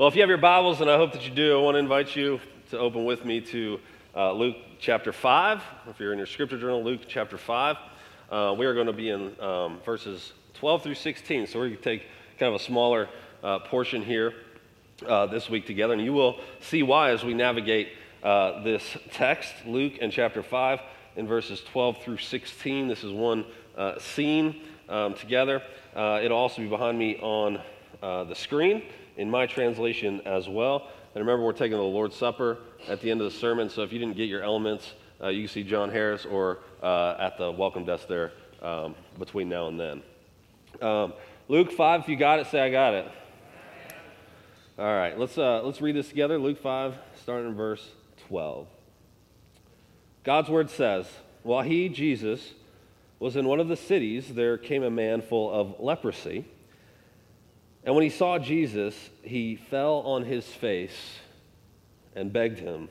Well, if you have your Bibles, and I hope that you do, I want to invite you to open with me to uh, Luke chapter 5. If you're in your scripture journal, Luke chapter 5. Uh, we are going to be in um, verses 12 through 16. So we're going to take kind of a smaller uh, portion here uh, this week together, and you will see why as we navigate uh, this text, Luke and chapter 5, in verses 12 through 16. This is one uh, scene um, together. it'll also be behind me on the screen in my translation as well. And remember, we're taking the Lord's Supper at the end of the sermon, so if you didn't get your elements, uh, you can see John Harris or uh, at the welcome desk there um, between now and then. Um, Luke 5, if you got it, say, I got it. All right, let's, uh, let's read this together. Luke 5, starting in verse 12. God's word says, While he, Jesus, was in one of the cities, there came a man full of leprosy. And when he saw Jesus, he fell on his face and begged him,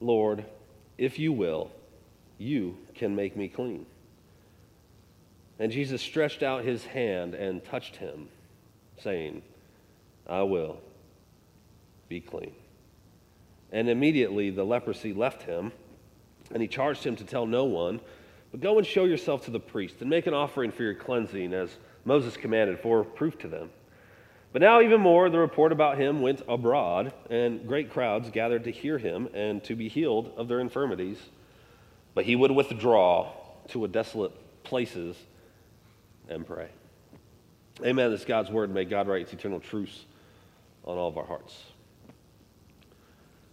Lord, if you will, you can make me clean. And Jesus stretched out his hand and touched him, saying, I will be clean. And immediately the leprosy left him, and he charged him to tell no one, but go and show yourself to the priest and make an offering for your cleansing as Moses commanded for proof to them. But now, even more, the report about him went abroad, and great crowds gathered to hear him and to be healed of their infirmities. But he would withdraw to a desolate places and pray. Amen. This is God's word. May God write its eternal truths on all of our hearts.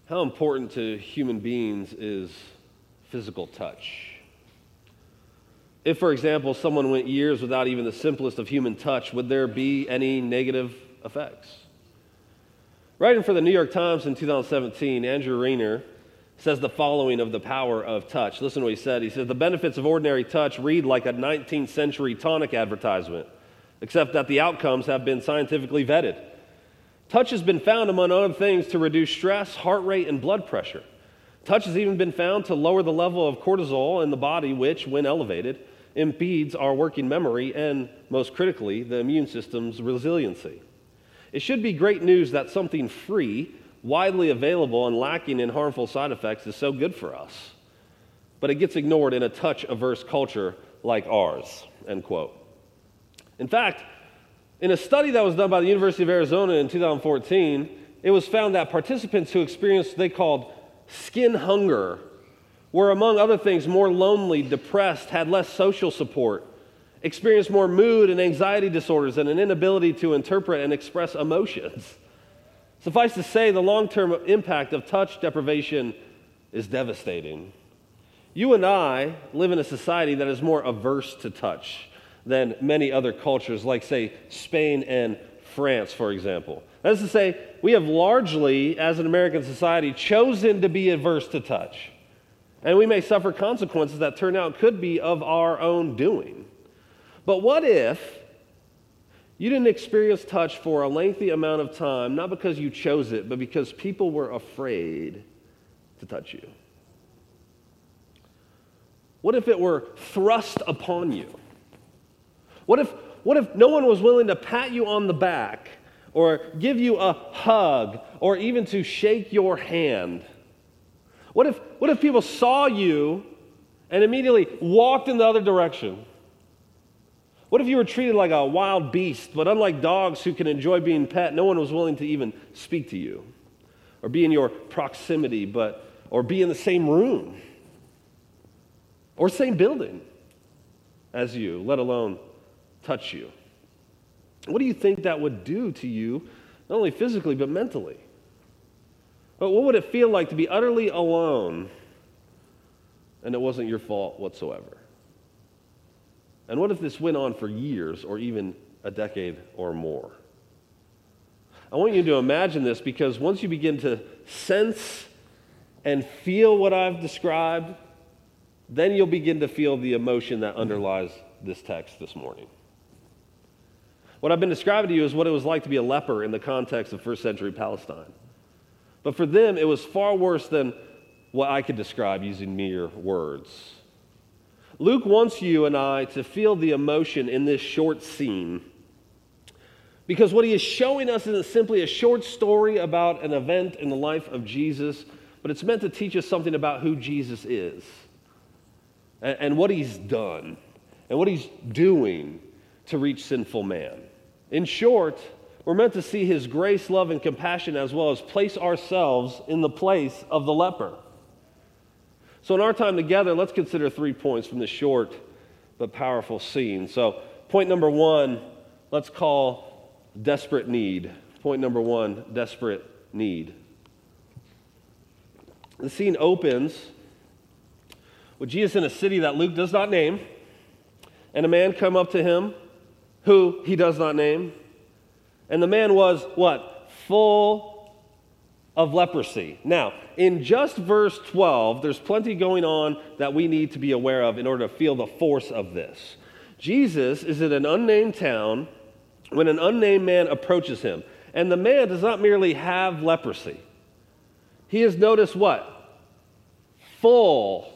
How important to human beings is physical touch? If, for example, someone went years without even the simplest of human touch, would there be any negative effects? Writing for the New York Times in 2017, Andrew Rainer says the following of the power of touch. Listen to what he said. He says, The benefits of ordinary touch read like a 19th century tonic advertisement, except that the outcomes have been scientifically vetted. Touch has been found, among other things, to reduce stress, heart rate, and blood pressure. Touch has even been found to lower the level of cortisol in the body, which, when elevated, impedes our working memory and, most critically, the immune system's resiliency. It should be great news that something free, widely available, and lacking in harmful side effects is so good for us. But it gets ignored in a touch averse culture like ours. End quote. In fact, in a study that was done by the University of Arizona in 2014, it was found that participants who experienced what they called skin hunger were, among other things, more lonely, depressed, had less social support, experienced more mood and anxiety disorders, and an inability to interpret and express emotions. Suffice to say, the long term impact of touch deprivation is devastating. You and I live in a society that is more averse to touch than many other cultures, like, say, Spain and France, for example. That is to say, we have largely, as an American society, chosen to be averse to touch. And we may suffer consequences that turn out could be of our own doing. But what if you didn't experience touch for a lengthy amount of time, not because you chose it, but because people were afraid to touch you? What if it were thrust upon you? What if, what if no one was willing to pat you on the back or give you a hug or even to shake your hand? What if, what if people saw you and immediately walked in the other direction? What if you were treated like a wild beast, but unlike dogs who can enjoy being pet, no one was willing to even speak to you or be in your proximity, but or be in the same room or same building as you, let alone touch you? What do you think that would do to you, not only physically, but mentally? But what would it feel like to be utterly alone and it wasn't your fault whatsoever? And what if this went on for years or even a decade or more? I want you to imagine this because once you begin to sense and feel what I've described, then you'll begin to feel the emotion that underlies this text this morning. What I've been describing to you is what it was like to be a leper in the context of first century Palestine. But for them, it was far worse than what I could describe using mere words. Luke wants you and I to feel the emotion in this short scene Because what he is showing us isn't simply a short story about an event in the life of Jesus, but it's meant to teach us something about who Jesus is and, and what he's done and what he's doing to reach sinful man. In short, we're meant to see his grace, love, and compassion as well as place ourselves in the place of the leper. So, in our time together, let's consider three points from this short but powerful scene. So, point number one, let's call desperate need. Point number one, desperate need. The scene opens with Jesus in a city that Luke does not name, and a man come up to him who he does not name. And the man was what? Full of leprosy. Now, in just verse 12, there's plenty going on that we need to be aware of in order to feel the force of this. Jesus is in an unnamed town when an unnamed man approaches him. And the man does not merely have leprosy, he is noticed what? Full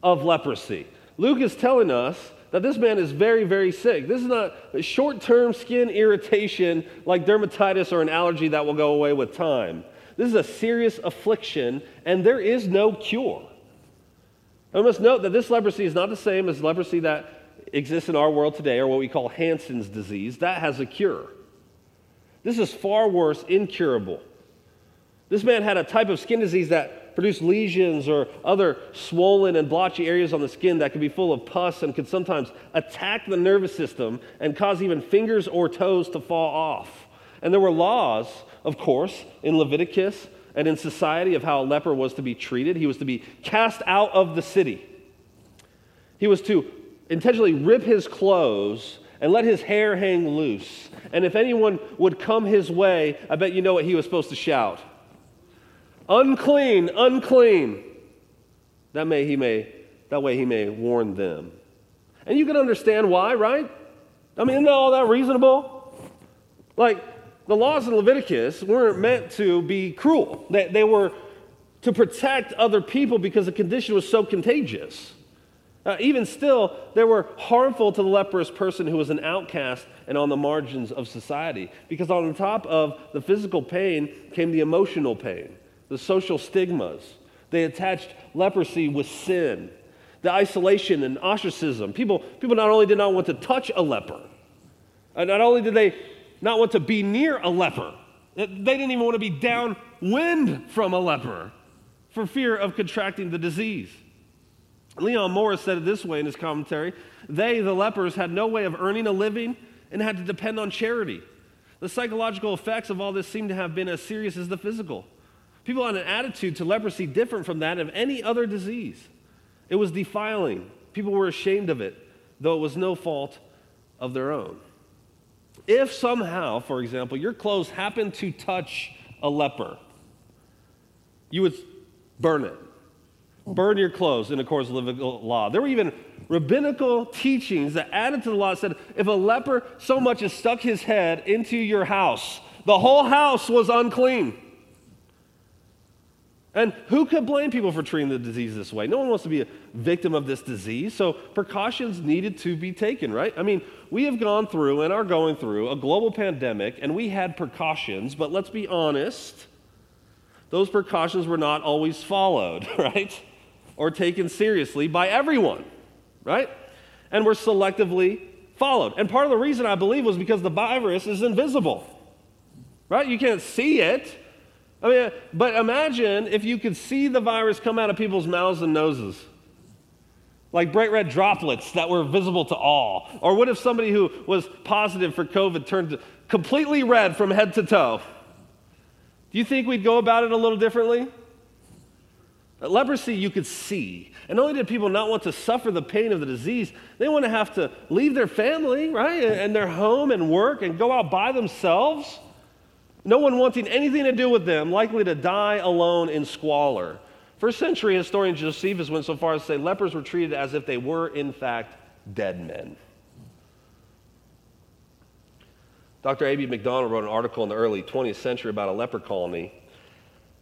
of leprosy. Luke is telling us that this man is very, very sick. This is not short term skin irritation like dermatitis or an allergy that will go away with time. This is a serious affliction, and there is no cure. I must note that this leprosy is not the same as leprosy that exists in our world today, or what we call Hansen's disease. That has a cure. This is far worse, incurable. This man had a type of skin disease that produce lesions or other swollen and blotchy areas on the skin that can be full of pus and can sometimes attack the nervous system and cause even fingers or toes to fall off. And there were laws, of course, in Leviticus and in society of how a leper was to be treated. He was to be cast out of the city. He was to intentionally rip his clothes and let his hair hang loose. And if anyone would come his way, I bet you know what he was supposed to shout unclean, unclean. That may he may that way he may warn them. And you can understand why, right? I mean, isn't all that reasonable? Like the laws in Leviticus weren't meant to be cruel. They, they were to protect other people because the condition was so contagious. Uh, even still, they were harmful to the leprous person who was an outcast and on the margins of society. Because on top of the physical pain came the emotional pain the social stigmas. They attached leprosy with sin, the isolation and ostracism. People, people not only did not want to touch a leper, not only did they not want to be near a leper, eh, they didn't even want to be downwind from a leper for fear of contracting the disease. Leon Morris said it this way in his commentary They, the lepers, had no way of earning a living and had to depend on charity. The psychological effects of all this seem to have been as serious as the physical. People had an attitude to leprosy different from that of any other disease. It was defiling. People were ashamed of it, though it was no fault of their own. If somehow, for example, your clothes happened to touch a leper, you would burn it. Burn your clothes in accordance with the law. There were even rabbinical teachings that added to the law said if a leper so much as stuck his head into your house, the whole house was unclean. And who could blame people for treating the disease this way? No one wants to be a victim of this disease, so precautions needed to be taken, right? I mean, we have gone through and are going through a global pandemic, and we had precautions, but let's be honest, those precautions were not always followed, right? Or taken seriously by everyone, right? And were selectively followed. And part of the reason I believe was because the virus is invisible, right? You can't see it. I mean, but imagine if you could see the virus come out of people's mouths and noses. Like bright red droplets that were visible to all. Or what if somebody who was positive for COVID turned completely red from head to toe? Do you think we'd go about it a little differently? At Leprosy you could see. And not only did people not want to suffer the pain of the disease, they want to have to leave their family, right? And their home and work and go out by themselves. No one wanting anything to do with them, likely to die alone in squalor. First century historian Josephus went so far as to say lepers were treated as if they were, in fact, dead men. Dr. A.B. McDonald wrote an article in the early 20th century about a leper colony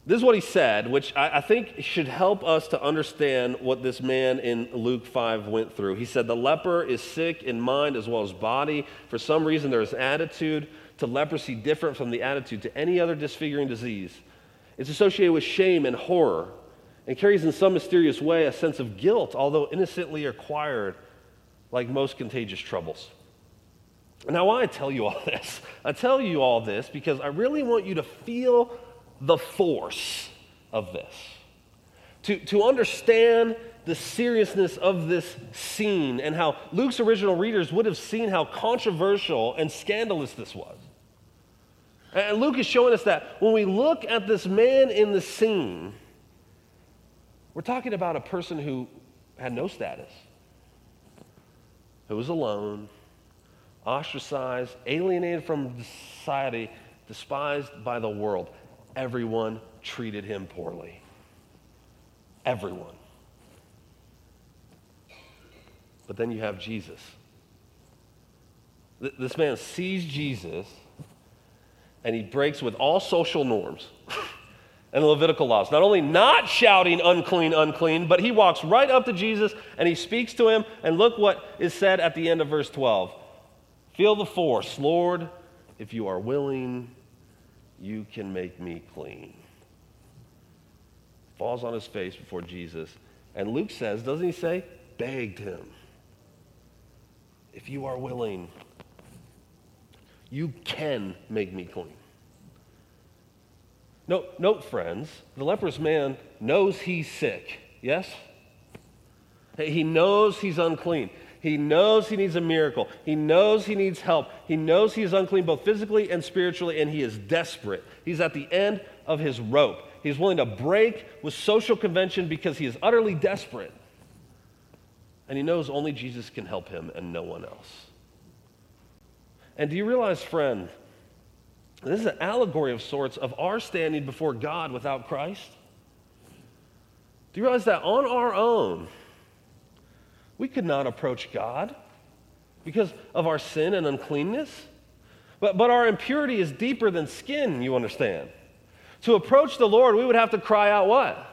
This is what he said, which I, I, think should help us to understand what this man in Luke 5 went through. He said, The leper is sick in mind as well as body. For some reason, there is attitude to leprosy different from the attitude to any other disfiguring disease. It's associated with shame and horror and carries in some mysterious way a sense of guilt, although innocently acquired, like most contagious troubles. Now, why I tell you all this? I tell you all this because I really want you to feel the force of this, to, to understand the seriousness of this scene and how Luke's original readers would have seen how controversial and scandalous this was. And Luke is showing us that when we look at this man in the scene, we're talking about a person who had no status, who was alone, ostracized, alienated from society, despised by the world. Everyone treated him poorly. Everyone. But then you have Jesus. This man sees Jesus and he breaks with all social norms and Levitical laws. Not only not shouting, unclean, unclean, but he walks right up to Jesus and he speaks to him. And look what is said at the end of verse 12 Feel the force, Lord, if you are willing, you can make me clean. Falls on his face before Jesus. And Luke says, doesn't he say, begged him, if you are willing, you can make me clean. Note, note, friends, the leprous man knows he's sick. Yes? He knows he's unclean. He knows he needs a miracle. He knows he needs help. He knows he is unclean both physically and spiritually, and he is desperate. He's at the end of his rope. He's willing to break with social convention because he is utterly desperate. And he knows only Jesus can help him and no one else. And do you realize, friend, this is an allegory of sorts of our standing before God without Christ? Do you realize that on our own, we could not approach God because of our sin and uncleanness? But, but our impurity is deeper than skin, you understand. To approach the Lord, we would have to cry out what?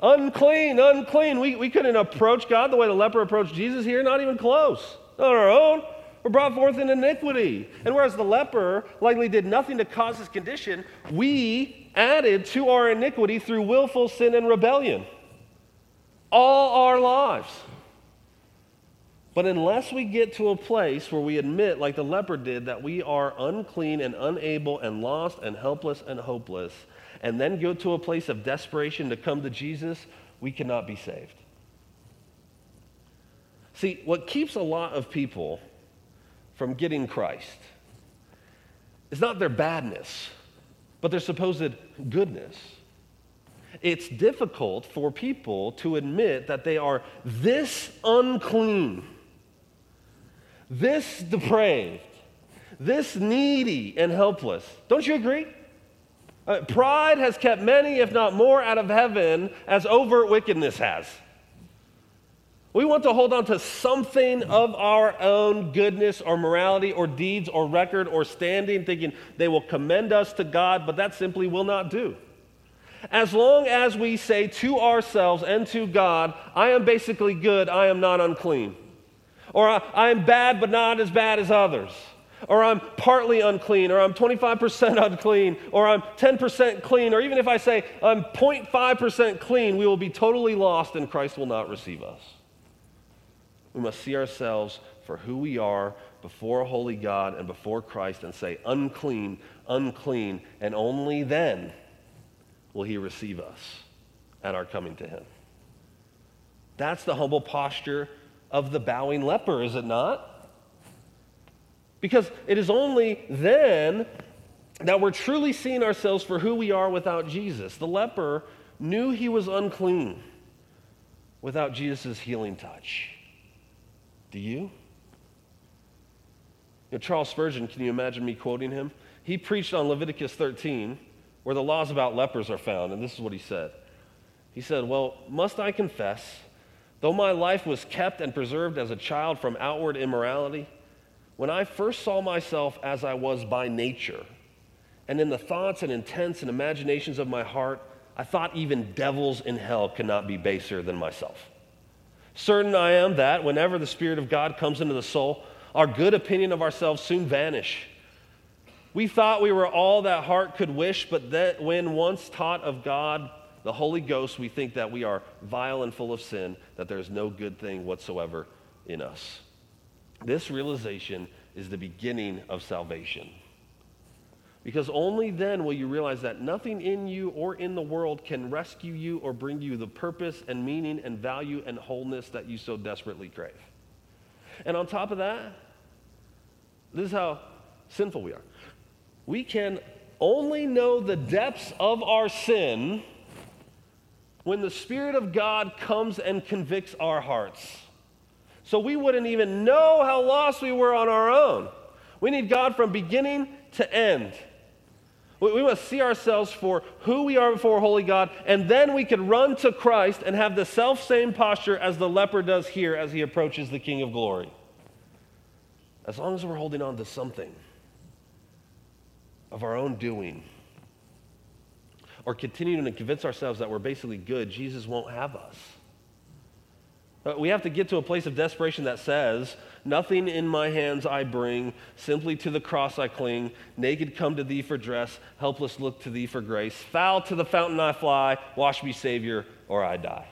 Unclean, unclean. We, we couldn't approach God the way the leper approached Jesus here, not even close. On our own were brought forth in iniquity. And whereas the leper likely did nothing to cause his condition, we added to our iniquity through willful sin and rebellion all our lives. But unless we get to a place where we admit, like the leper did, that we are unclean and unable and lost and helpless and hopeless, and then go to a place of desperation to come to Jesus, we cannot be saved. See, what keeps a lot of people from getting Christ is not their badness, but their supposed goodness. It's difficult for people to admit that they are this unclean, this depraved, this needy and helpless. Don't you agree? Uh, pride has kept many, if not more, out of heaven as overt wickedness has. We want to hold on to something of our own goodness or morality or deeds or record or standing, thinking they will commend us to God, but that simply will not do. As long as we say to ourselves and to God, I am basically good, I am not unclean. Or I, am bad, but not as bad as others. Or I'm partly unclean, or I'm 25% unclean, or I'm 10% clean, or even if I say I'm 0.5% clean, we will be totally lost and Christ will not receive us. We must see ourselves for who we are before a holy God and before Christ and say, unclean, unclean, and only then will he receive us at our coming to him. That's the humble posture of the bowing leper, is it not? Because it is only then that we're truly seeing ourselves for who we are without Jesus. The leper knew he was unclean without Jesus' healing touch. Do you? you know, Charles Spurgeon, can you imagine me quoting him? He preached on Leviticus 13, where the laws about lepers are found, and this is what he said. He said, Well, must I confess, though my life was kept and preserved as a child from outward immorality, when I first saw myself as I was by nature, And in the thoughts and intents and imaginations of my heart, I thought even devils in hell could not be baser than myself. Certain I am that whenever the Spirit of God comes into the soul, our good opinion of ourselves soon vanish. We thought we were all that heart could wish, but that when once taught of God, the Holy Ghost, we think that we are vile and full of sin, that there is no good thing whatsoever in us. This realization is the beginning of salvation. Because only then will you realize that nothing in you or in the world can rescue you or bring you the purpose and meaning and value and wholeness that you so desperately crave. And on top of that, this is how sinful we are. We can only know the depths of our sin when the Spirit of God comes and convicts our hearts. So we wouldn't even know how lost we were on our own. We need God from beginning to end. We, must see ourselves for who we are before holy God, and then we can run to Christ and have the self same posture as the leper does here as he approaches the King of glory. As long as we're holding on to something of our own doing, or continuing to convince ourselves that we're basically good, Jesus won't have us. We have to get to a place of desperation that says, Nothing in my hands I bring, simply to the cross I cling. Naked come to thee for dress, helpless look to thee for grace. Foul to the fountain I fly, wash me, Savior, or I die.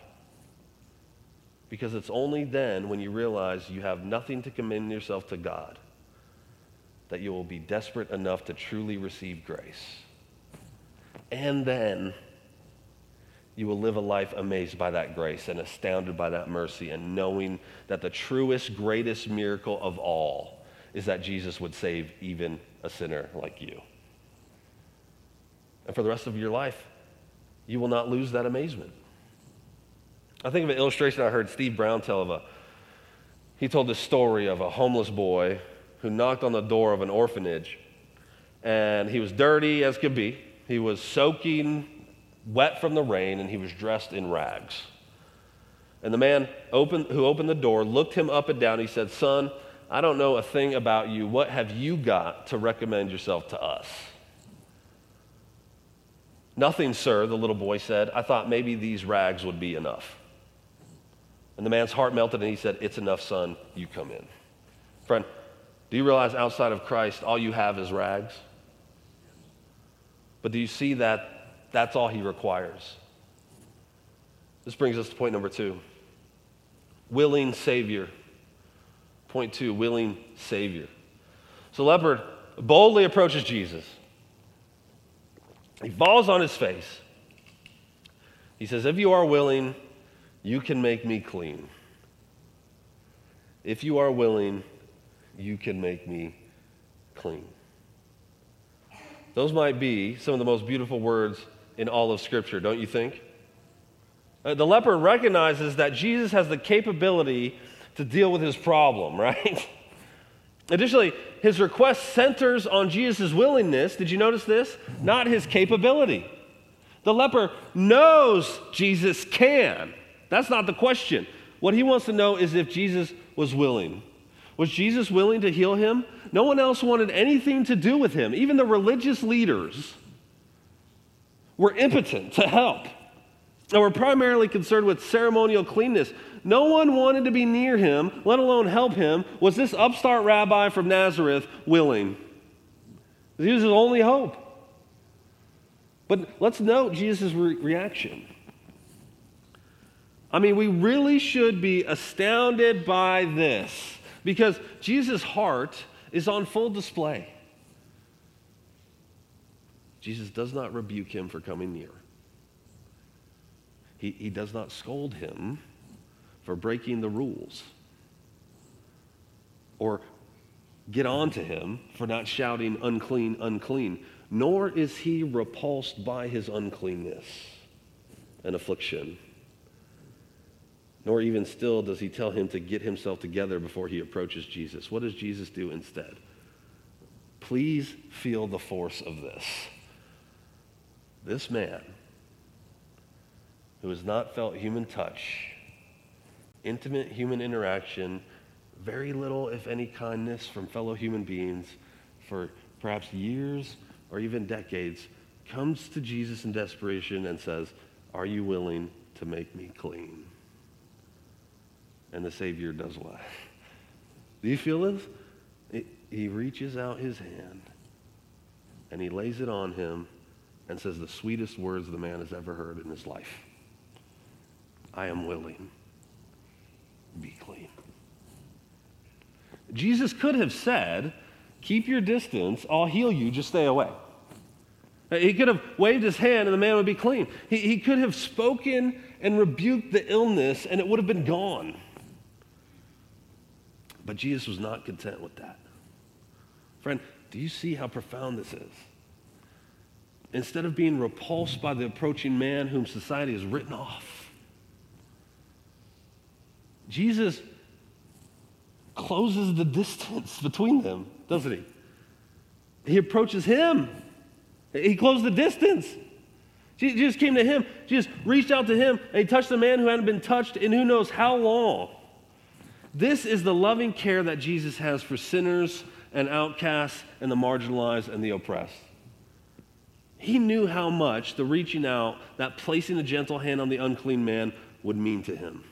Because it's only then when you realize you have nothing to commend yourself to God that you will be desperate enough to truly receive grace. And then you will live a life amazed by that grace and astounded by that mercy and knowing that the truest, greatest miracle of all is that Jesus would save even a sinner like you. And for the rest of your life, you will not lose that amazement. I think of an illustration I heard Steve Brown tell of a, he told the story of a homeless boy who knocked on the door of an orphanage and he was dirty as could be. He was soaking wet from the rain, and he was dressed in rags. And the man opened, who opened the door looked him up and down. He said, Son, I don't know a thing about you. What have you got to recommend yourself to us? Nothing, sir, the little boy said. I thought maybe these rags would be enough. And the man's heart melted and he said, It's enough, son. You come in. Friend, do you realize outside of Christ, all you have is rags? But do you see that that's all he requires. This brings us to point number two willing Savior. Point two willing Savior. So, leper boldly approaches Jesus. He falls on his face. He says, If you are willing, you can make me clean. If you are willing, you can make me clean. Those might be some of the most beautiful words in all of Scripture, don't you think? Uh, the leper recognizes that Jesus has the capability to deal with his problem, right? Additionally, his request centers on Jesus' willingness. Did you notice this? Not his capability. The leper knows Jesus can. That's not the question. What he wants to know is if Jesus was willing. Was Jesus willing to heal him? No one else wanted anything to do with him. Even the religious leaders were impotent to help And we're primarily concerned with ceremonial cleanness. No one wanted to be near him, let alone help him. Was this upstart rabbi from Nazareth willing? He was his only hope. But let's note Jesus' re- reaction. I mean, we really should be astounded by this because Jesus' heart is on full display. Jesus does not rebuke him for coming near. He, he does not scold him for breaking the rules or get on to him for not shouting unclean, unclean, nor is he repulsed by his uncleanness and affliction. Nor even still does he tell him to get himself together before he approaches Jesus. What does Jesus do instead? Please feel the force of this. This man, who has not felt human touch, intimate human interaction, very little, if any, kindness from fellow human beings for perhaps years, or even decades, comes to Jesus in desperation and says, Are you willing to make me clean? And the Savior does what? Do you feel this? he reaches out his hand and he lays it on him and says the sweetest words the man has ever heard in his life I am willing. Be clean. Jesus could have said, Keep your distance, I'll heal you, just stay away. He could have waved his hand and the man would be clean. He, he could have spoken and rebuked the illness and it would have been gone. But Jesus was not content with that. Friend, do you see how profound this is? Instead of being repulsed by the approaching man whom society has written off, Jesus closes the distance between them, doesn't he? He approaches him. He closed the distance. Jesus came to him. Jesus reached out to him and he touched the man who hadn't been touched in who knows how long. This is the loving care that Jesus has for sinners and outcasts and the marginalized and the oppressed. He knew how much the reaching out, that placing a gentle hand on the unclean man, would mean to him.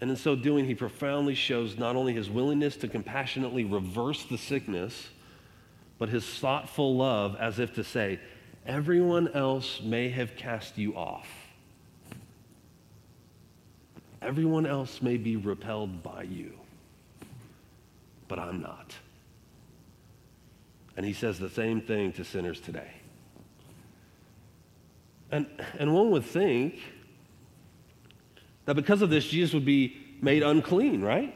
And in so doing, he profoundly shows not only his willingness to compassionately reverse the sickness, but his thoughtful love, as if to say, Everyone else may have cast you off. Everyone else may be repelled by you but I'm not. And he says the same thing to sinners today. And, and one would think that because of this, Jesus would be made unclean, right?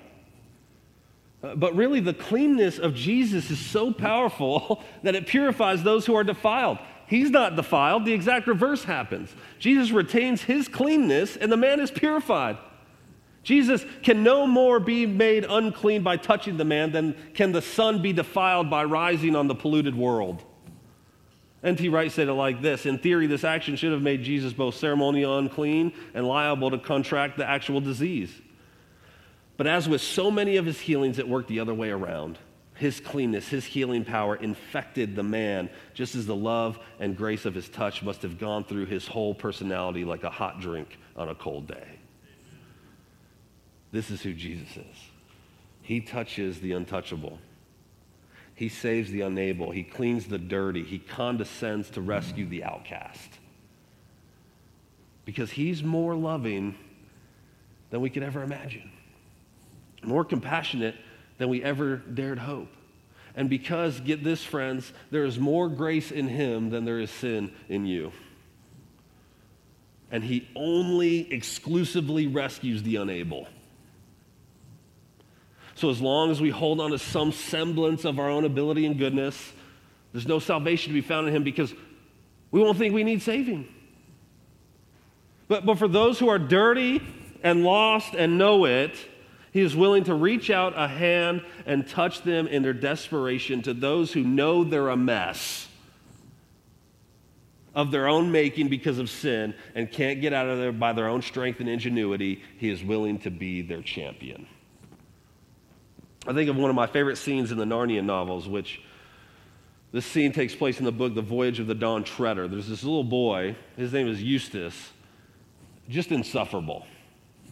Uh, but really, the cleanness of Jesus is so powerful that it purifies those who are defiled. He's not defiled, the exact reverse happens. Jesus retains his cleanness, and the man is purified. Jesus can no more be made unclean by touching the man than can the sun be defiled by rising on the polluted world. N.T. Wright said it like this In theory, this action should have made Jesus both ceremonially unclean and liable to contract the actual disease. But as with so many of his healings, it worked the other way around. His cleanness, his healing power infected the man, just as the love and grace of his touch must have gone through his whole personality like a hot drink on a cold day. This is who Jesus is. He touches the untouchable. He saves the unable. He cleans the dirty. He condescends to rescue the outcast. Because he's more loving than we could ever imagine, more compassionate than we ever dared hope. And because, get this, friends, there is more grace in him than there is sin in you. And he only exclusively rescues the unable. So, as long as we hold on to some semblance of our own ability and goodness, there's no salvation to be found in Him because we won't think we need saving. But, but for those who are dirty and lost and know it, He is willing to reach out a hand and touch them in their desperation to those who know they're a mess of their own making because of sin and can't get out of there by their own strength and ingenuity. He is willing to be their champion. I think of one of my favorite scenes in the Narnia novels, which this scene takes place in the book The Voyage of the Dawn Treader. There's this little boy, his name is Eustace, just insufferable.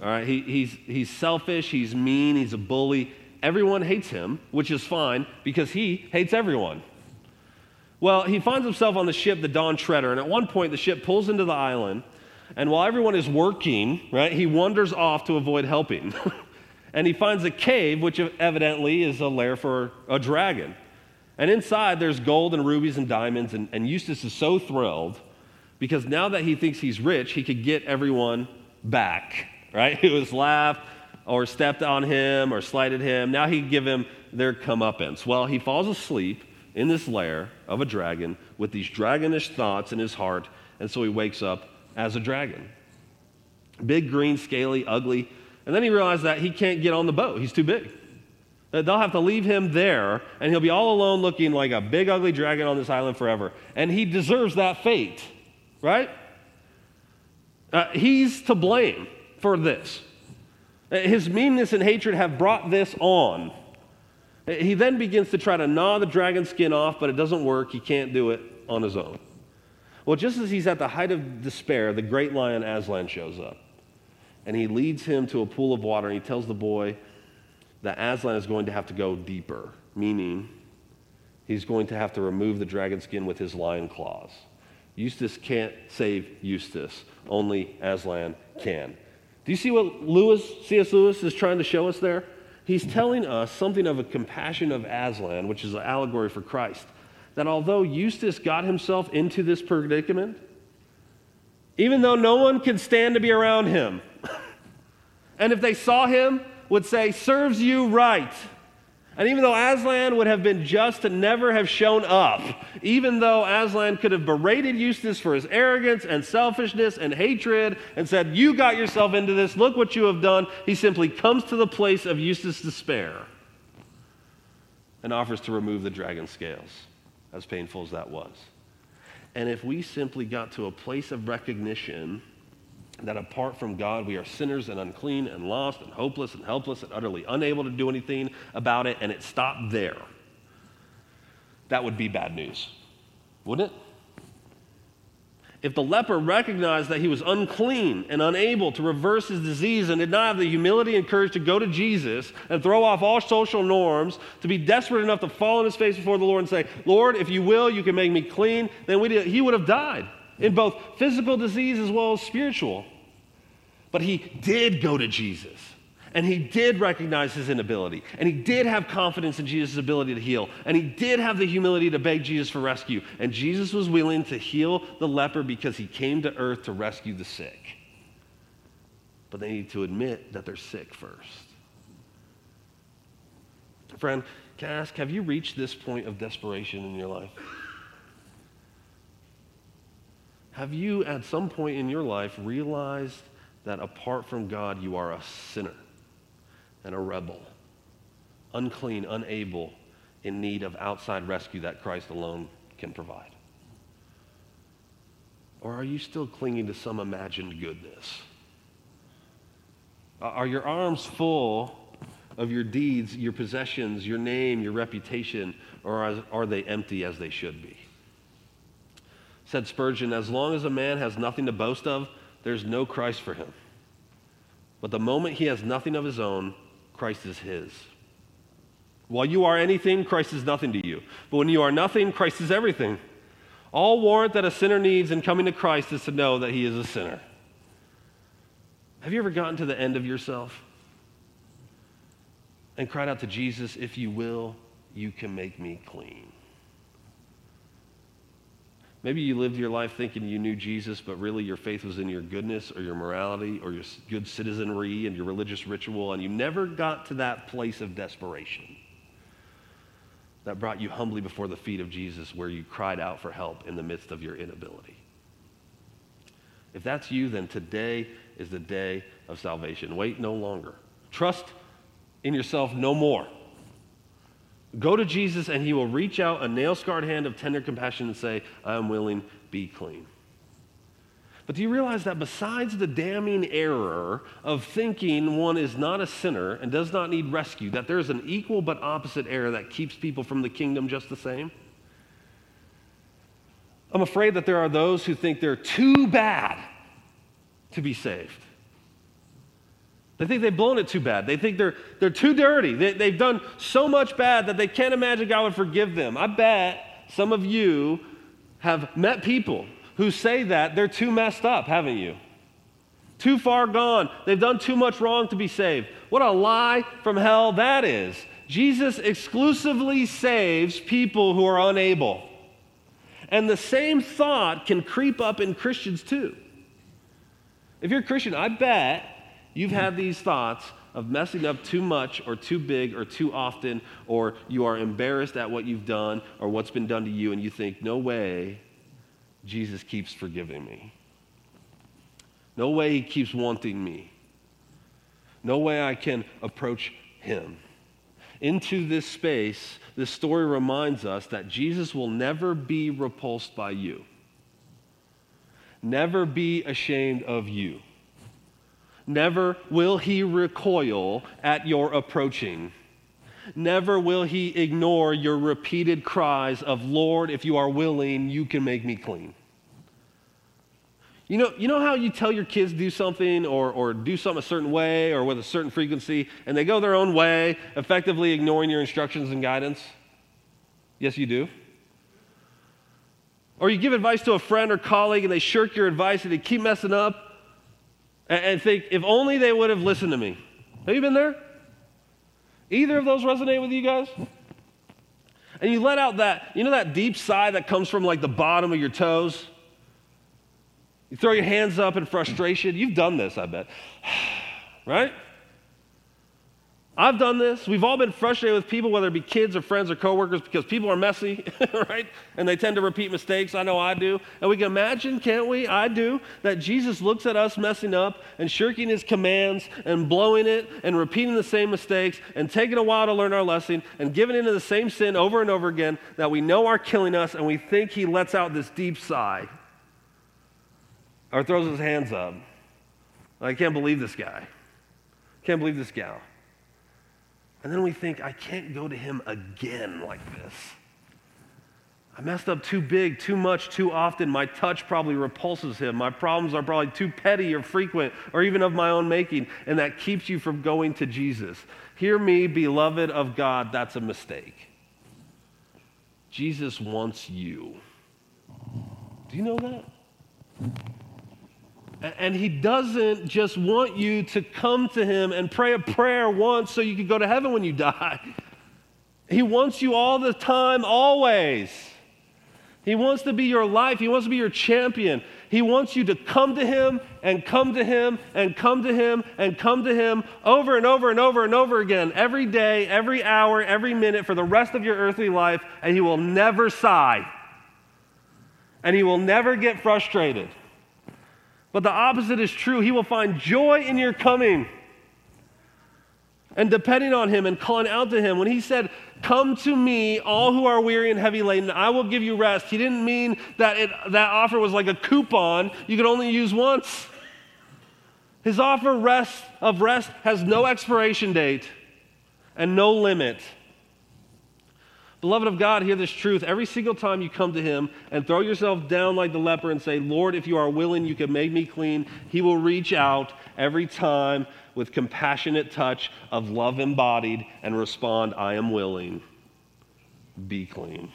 All right, he, he's, he's selfish, he's mean, he's a bully. Everyone hates him, which is fine because he hates everyone. Well, he finds himself on the ship, the Dawn Treader, and at one point the ship pulls into the island, and while everyone is working, right, he wanders off to avoid helping. and he finds a cave, which evidently is a lair for a dragon. And inside there's gold and rubies and diamonds, and, and Eustace is so thrilled because now that he thinks he's rich, he could get everyone back, right? Who has laughed or stepped on him or slighted him. Now he can give him their comeuppance. Well, he falls asleep in this lair of a dragon with these dragonish thoughts in his heart, and so he wakes up as a dragon. Big, green, scaly, ugly, and then he realized that he can't get on the boat, he's too big. That they'll have to leave him there, and he'll be all alone looking like a big, ugly dragon on this island forever. And he deserves that fate, right? Uh, he's to blame for this. Uh, his meanness and hatred have brought this on. He then begins to try to gnaw the dragon's skin off, but it doesn't work. He can't do it on his own. Well, just as he's at the height of despair, the great lion Aslan shows up. And he leads him to a pool of water, and he tells the boy that Aslan is going to have to go deeper, meaning he's going to have to remove the dragon skin with his lion claws. Eustace can't save Eustace, only Aslan can. Do you see what Lewis, C.S. Lewis is trying to show us there? He's telling us something of a compassion of Aslan, which is an allegory for Christ. That although Eustace got himself into this predicament, even though no one could stand to be around him, and if they saw him, would say, serves you right. And even though Aslan would have been just to never have shown up, even though Aslan could have berated Eustace for his arrogance and selfishness and hatred and said, You got yourself into this, look what you have done, he simply comes to the place of Eustace's despair and offers to remove the dragon scales, as painful as that was. And if we simply got to a place of recognition that apart from God, we are sinners and unclean and lost and hopeless and helpless and utterly unable to do anything about it, and it stopped there. That would be bad news, wouldn't it? If the leper recognized that he was unclean and unable to reverse his disease and did not have the humility and courage to go to Jesus and throw off all social norms, to be desperate enough to fall on his face before the Lord and say, Lord, if you will, you can make me clean, then he would have died in both physical disease as well as spiritual. But he did go to Jesus. And he did recognize his inability. And he did have confidence in Jesus' ability to heal. And he did have the humility to beg Jesus for rescue. And Jesus was willing to heal the leper because he came to earth to rescue the sick. But they need to admit that they're sick first. Friend, can I ask, have you reached this point of desperation in your life? Have you, at some point in your life, realized that apart from God, you are a sinner and a rebel, unclean, unable, in need of outside rescue that Christ alone can provide? Or are you still clinging to some imagined goodness? Are your arms full of your deeds, your possessions, your name, your reputation, or are they empty as they should be? Said Spurgeon, as long as a man has nothing to boast of, there's no Christ for him. But the moment he has nothing of his own, Christ is his. While you are anything, Christ is nothing to you. But when you are nothing, Christ is everything. All warrant that a sinner needs in coming to Christ is to know that he is a sinner. Have you ever gotten to the end of yourself and cried out to Jesus, If you will, you can make me clean? Maybe you lived your life thinking you knew Jesus, but really your faith was in your goodness or your morality or your good citizenry and your religious ritual, and you never got to that place of desperation that brought you humbly before the feet of Jesus where you cried out for help in the midst of your inability. If that's you, then today is the day of salvation. Wait no longer. Trust in yourself no more. Go to Jesus and he will reach out a nail scarred hand of tender compassion and say, I am willing, be clean. But do you realize that besides the damning error of thinking one is not a sinner and does not need rescue, that there's an equal but opposite error that keeps people from the kingdom just the same? I'm afraid that there are those who think they're too bad to be saved. They think they've blown it too bad. They think they're, they're too dirty. They, they've done so much bad that they can't imagine God would forgive them. I bet some of you have met people who say that they're too messed up, haven't you? Too far gone. They've done too much wrong to be saved. What a lie from hell that is. Jesus exclusively saves people who are unable. And the same thought can creep up in Christians too. If you're a Christian, I bet You've had these thoughts of messing up too much or too big or too often, or you are embarrassed at what you've done or what's been done to you, and you think, no way Jesus keeps forgiving me. No way he keeps wanting me. No way I can approach him. Into this space, this story reminds us that Jesus will never be repulsed by you, never be ashamed of you. Never will he recoil at your approaching. never will he ignore your repeated cries of, Lord, if you are willing, you can make me clean. You know, you know how you tell your kids do something or, or do something a certain way or with a certain frequency, and they go their own way, effectively ignoring your instructions and guidance? Yes, you do. Or you give advice to a friend or colleague and they shirk your advice and they keep messing up and, and think, if only they would have listened to me. Have you been there? Either of those resonate with you guys? And you let out that, you know, that deep sigh that comes from like the bottom of your toes? You throw your hands up in frustration. You've done this, I bet. right? I've done this. We've all been frustrated with people, whether it be kids or friends or coworkers, because people are messy, right? And they tend to repeat mistakes. I know I do. And we can imagine, can't we? I do, that Jesus looks at us messing up and shirking his commands and blowing it and repeating the same mistakes and taking a while to learn our lesson and giving into the same sin over and over again that we know are killing us, and we think he lets out this deep sigh or throws his hands up. I can't believe this guy. Can't believe this gal. And then we think, I can't go to him again like this. I messed up too big, too much, too often. My touch probably repulses him. My problems are probably too petty or frequent or even of my own making, and that keeps you from going to Jesus. Hear me, beloved of God, that's a mistake. Jesus wants you. Do you know that? And he doesn't just want you to come to him and pray a prayer once so you can go to heaven when you die. He wants you all the time, always. He wants to be your life. He wants to be your champion. He wants you to come to him and come to him and come to him and come to him over and over and over and over again, every day, every hour, every minute for the rest of your earthly life, and he will never sigh. And he will never get frustrated. But the opposite is true. He will find joy in your coming. And depending on him and calling out to him, when he said, Come to me, all who are weary and heavy laden, I will give you rest, he didn't mean that it, that offer was like a coupon you could only use once. His offer rest, of rest has no expiration date and no limit. Beloved of God, hear this truth. Every single time you come to Him and throw yourself down like the leper and say, Lord, if you are willing, you can make me clean, He will reach out every time with compassionate touch of love embodied and respond, I am willing. Be clean.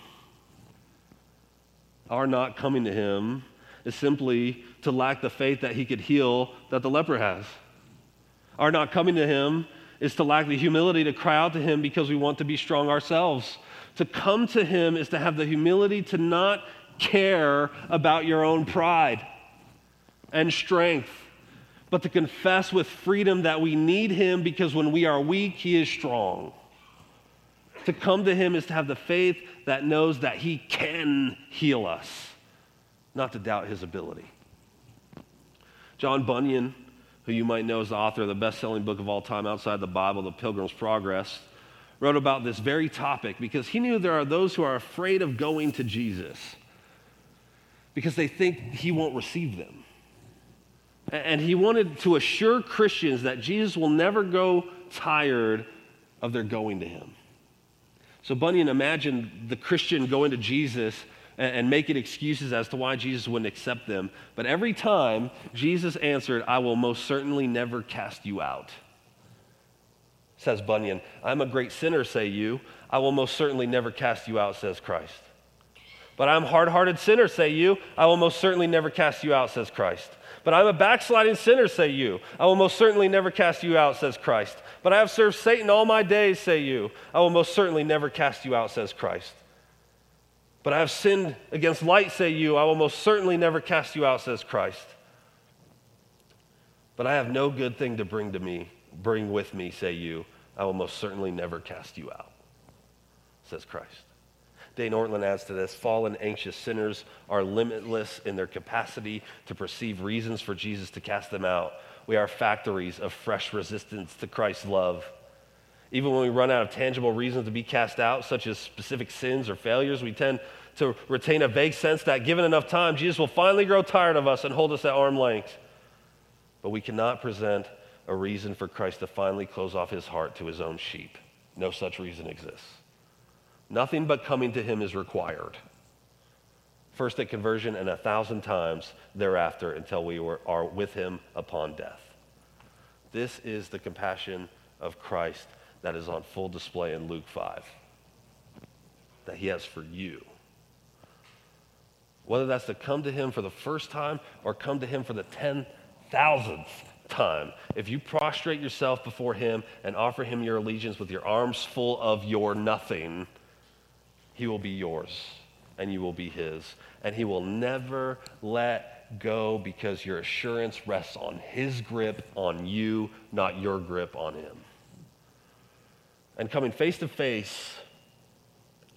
Our not coming to Him is simply to lack the faith that He could heal that the leper has. Our not coming to Him is to lack the humility to cry out to Him because we want to be strong ourselves. To come to Him is to have the humility to not care about your own pride and strength, but to confess with freedom that we need Him because when we are weak, He is strong. To come to Him is to have the faith that knows that He can heal us, not to doubt His ability. John Bunyan, who you might know is the author of the best selling book of all time outside the Bible, The Pilgrim's Progress, wrote about this very topic because he knew there are those who are afraid of going to Jesus because they think he won't receive them. And he wanted to assure Christians that Jesus will never go tired of their going to him. So Bunyan imagined the Christian going to Jesus and making excuses as to why Jesus wouldn't accept them. But every time, Jesus answered, I will most certainly never cast you out says Bunyan. I'm a great sinner, say you. I will most certainly never cast you out, says Christ. But I'm a hard hearted sinner, say you. I will most certainly never cast you out, says Christ. But I'm a backsliding sinner, say you. I will most certainly never cast you out, says Christ. But I have served Satan all my days, say you. I will most certainly never cast you out, says Christ. But I have sinned against light, say you. I will most certainly never cast you out, says Christ. But I have no good thing to bring to me, bring with me, say you. I will most certainly never cast you out, says Christ. Dane Ortlund adds to this fallen, anxious sinners are limitless in their capacity to perceive reasons for Jesus to cast them out. We are factories of fresh resistance to Christ's love. Even when we run out of tangible reasons to be cast out, such as specific sins or failures, we tend to retain a vague sense that given enough time, Jesus will finally grow tired of us and hold us at arm length. But we cannot present a reason for Christ to finally close off his heart to his own sheep. No such reason exists. Nothing but coming to him is required. First at conversion and a thousand times thereafter until we were, are with him upon death. This is the compassion of Christ that is on full display in Luke 5 that he has for you. Whether that's to come to him for the first time or come to him for the 10,000th time. If you prostrate yourself before him and offer him your allegiance with your arms full of your nothing, he will be yours and you will be his. And he will never let go because your assurance rests on his grip on you, not your grip on him. And coming face to face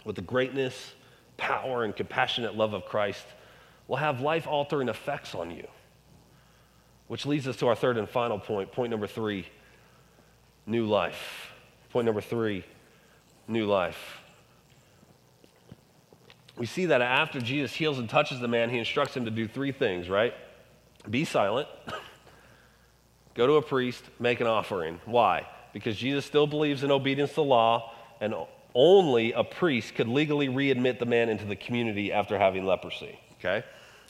with the greatness, power, and compassionate love of Christ will have life altering effects on you. Which leads us to our third and final point. Point number three new life. Point number three new life. We see that after Jesus heals and touches the man, he instructs him to do three things, right? Be silent, go to a priest, make an offering. Why? Because Jesus still believes in obedience to law, and only a priest could legally readmit the man into the community after having leprosy. Okay?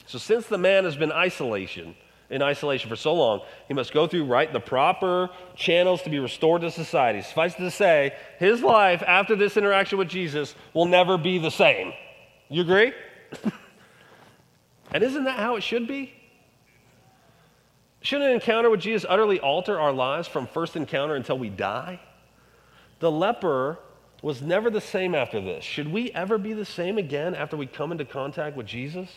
So since the man has been isolation, in isolation for so long, he must go through right the proper channels to be restored to society. Suffice to say, his life after this interaction with Jesus will never be the same. You agree? and isn't that how it should be? Shouldn't an encounter with Jesus utterly alter our lives from first encounter until we die? The leper was never the same after this. Should we ever be the same again after we come into contact with Jesus?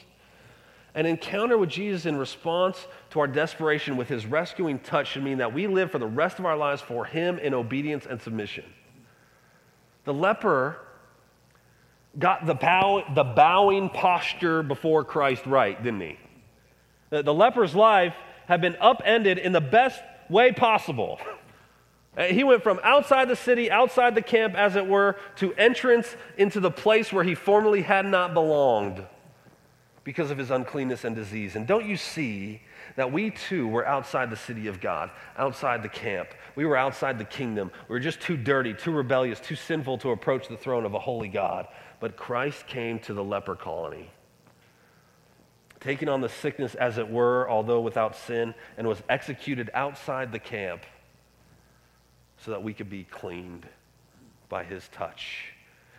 An encounter with Jesus in response to our desperation with his rescuing touch should mean that we live for the rest of our lives for him in obedience and submission. The leper got the, bow, the bowing posture before Christ right, didn't he? The, the leper's life had been upended in the best way possible. Uh, he went from outside the city, outside the camp, as it were, to entrance into the place where he formerly had not belonged because of his uncleanness and disease. And don't you see that we too were outside the city of God, outside the camp? We were outside the kingdom. We were just too dirty, too rebellious, too sinful to approach the throne of a holy God. But Christ came to the leper colony, taking on the sickness as it were, although without sin, and was executed outside the camp so that we could be cleaned by his touch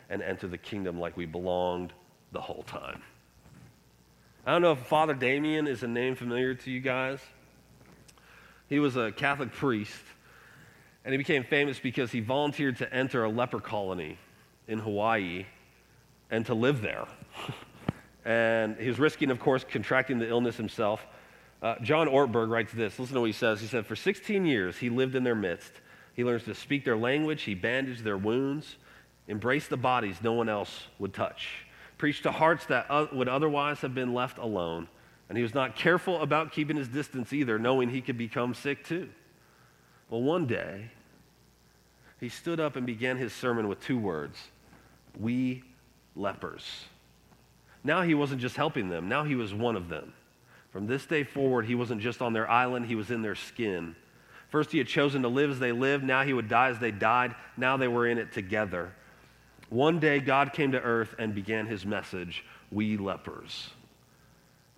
and enter the kingdom like we belonged the whole time. I don't know if Father Damien is a name familiar to you guys. He was a Catholic priest, and he became famous because he volunteered to enter a leper colony in Hawaii and to live there. and he was risking, of course, contracting the illness himself. Uh, John Ortberg writes this. Listen to what he says. He said, For 16 years, he lived in their midst. He learns to speak their language, he bandaged their wounds, embraced the bodies no one else would touch preached to hearts that would otherwise have been left alone. And he was not careful about keeping his distance either, knowing he could become sick too. Well, one day, he stood up and began his sermon with two words We lepers. Now he wasn't just helping them, now he was one of them. From this day forward, he wasn't just on their island, he was in their skin. First, he had chosen to live as they lived. Now he would die as they died. Now they were in it together. One day, God came to earth and began his message We lepers.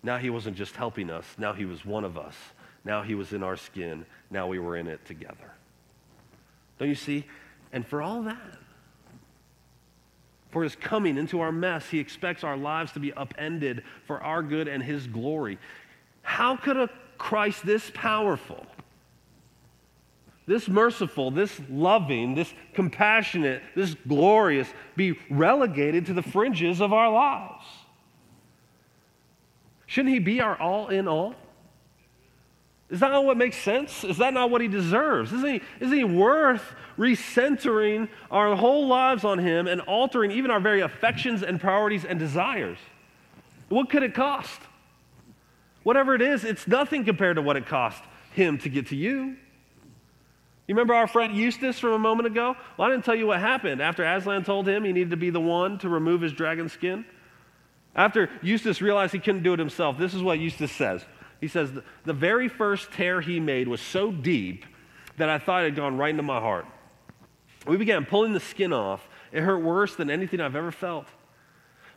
Now he wasn't just helping us, now he was one of us. Now he was in our skin. Now we were in it together. Don't you see? And for all that, for his coming into our mess, he expects our lives to be upended for our good and his glory. How could a Christ this powerful this merciful, this loving, this compassionate, this glorious be relegated to the fringes of our lives? Shouldn't he be our all in all? Is that not what makes sense? Is that not what he deserves? Isn't he, isn't he worth recentering our whole lives on him and altering even our very affections and priorities and desires? What could it cost? Whatever it is, it's nothing compared to what it cost him to get to you. You remember our friend Eustace from a moment ago? Well, I didn't tell you what happened after Aslan told him he needed to be the one to remove his dragon skin. After Eustace realized he couldn't do it himself, this is what Eustace says. He says, The very first tear he made was so deep that I thought it had gone right into my heart. We began pulling the skin off. It hurt worse than anything I've ever felt.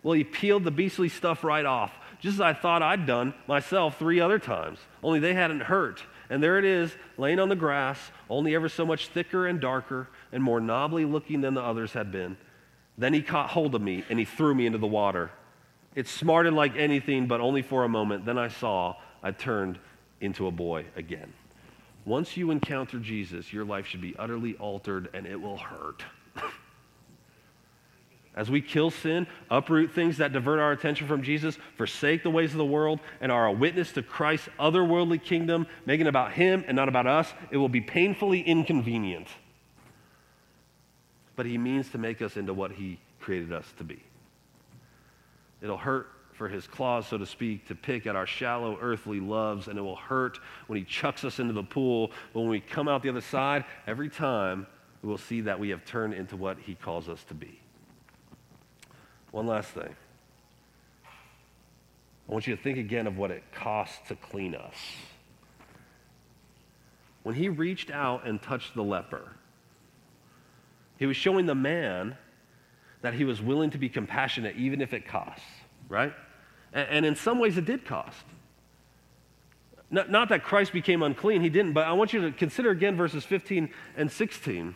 Well, he peeled the beastly stuff right off, just as I thought I'd done myself three other times, only they hadn't hurt. And there it is, laying on the grass, only ever so much thicker and darker and more knobbly looking than the others had been. Then he caught hold of me and he threw me into the water. It smarted like anything, but only for a moment. Then I saw I turned into a boy again. Once you encounter Jesus, your life should be utterly altered and it will hurt. As we kill sin, uproot things that divert our attention from Jesus, forsake the ways of the world, and are a witness to Christ's otherworldly kingdom, making about Him and not about us, it will be painfully inconvenient. But He means to make us into what He created us to be. It'll hurt for his claws, so to speak, to pick at our shallow earthly loves, and it will hurt when he chucks us into the pool. But when we come out the other side, every time we will see that we have turned into what he calls us to be. One last thing. I want you to think again of what it costs to clean us. When he reached out and touched the leper, he was showing the man that he was willing to be compassionate even if it costs, right? And in some ways, it did cost. Not, that Christ became unclean, he didn't, but I want you to consider again verses 15 and 16.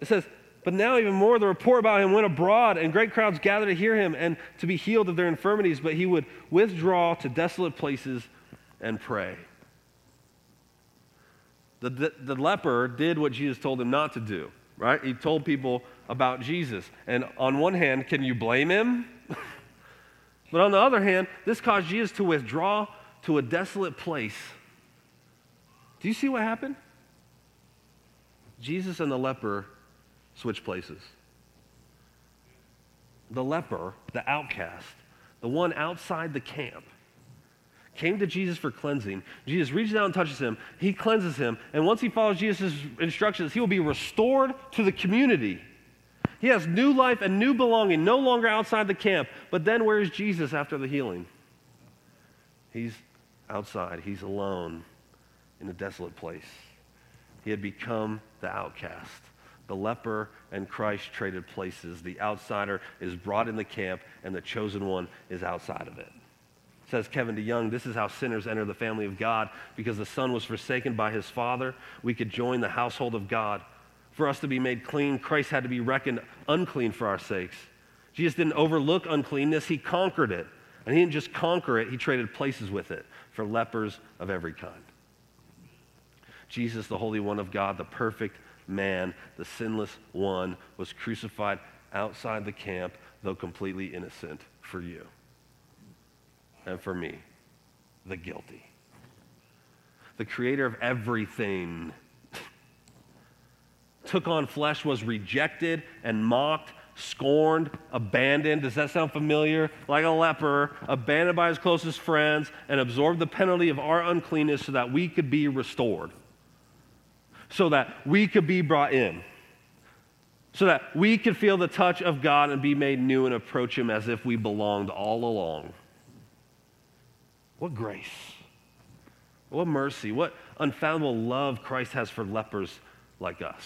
It says, But now, even more, the report about him went abroad, and great crowds gathered to hear him and to be healed of their infirmities, but he would withdraw to desolate places and pray. The, the, the leper did what Jesus told him not to do, right? He told people about Jesus. And on one hand, can you blame him? but on the other hand, this caused Jesus to withdraw to a desolate place. Do you see what happened? Jesus and the leper switched places. The leper, the outcast, the one outside the camp, came to Jesus for cleansing. Jesus reaches out and touches him. He cleanses him. And once he follows Jesus' instructions, he will be restored to the community. He has new life and new belonging, no longer outside the camp. But then where is Jesus after the healing? He's outside, he's alone in a desolate place. He had become the outcast. The leper and Christ traded places. The outsider is brought in the camp, and the chosen one is outside of it. Says Kevin DeYoung, this is how sinners enter the family of God. Because the son was forsaken by his father, we could join the household of God for us to be made clean, Christ had to be reckoned unclean for our sakes. Jesus didn't overlook uncleanness, he conquered it. And he didn't just conquer it, he traded places with it for lepers of every kind. Jesus, the Holy One of God, the perfect man, the sinless one, was crucified outside the camp, though completely innocent, for you and for me, the guilty. The creator of everything took on flesh, was rejected and mocked, scorned, abandoned. Does that sound familiar? Like a leper, abandoned by his closest friends, and absorbed the penalty of our uncleanness so that we could be restored, so that we could be brought in, so that we could feel the touch of God and be made new and approach him as if we belonged all along. What grace! What mercy! What unfathomable love Christ has for lepers like us.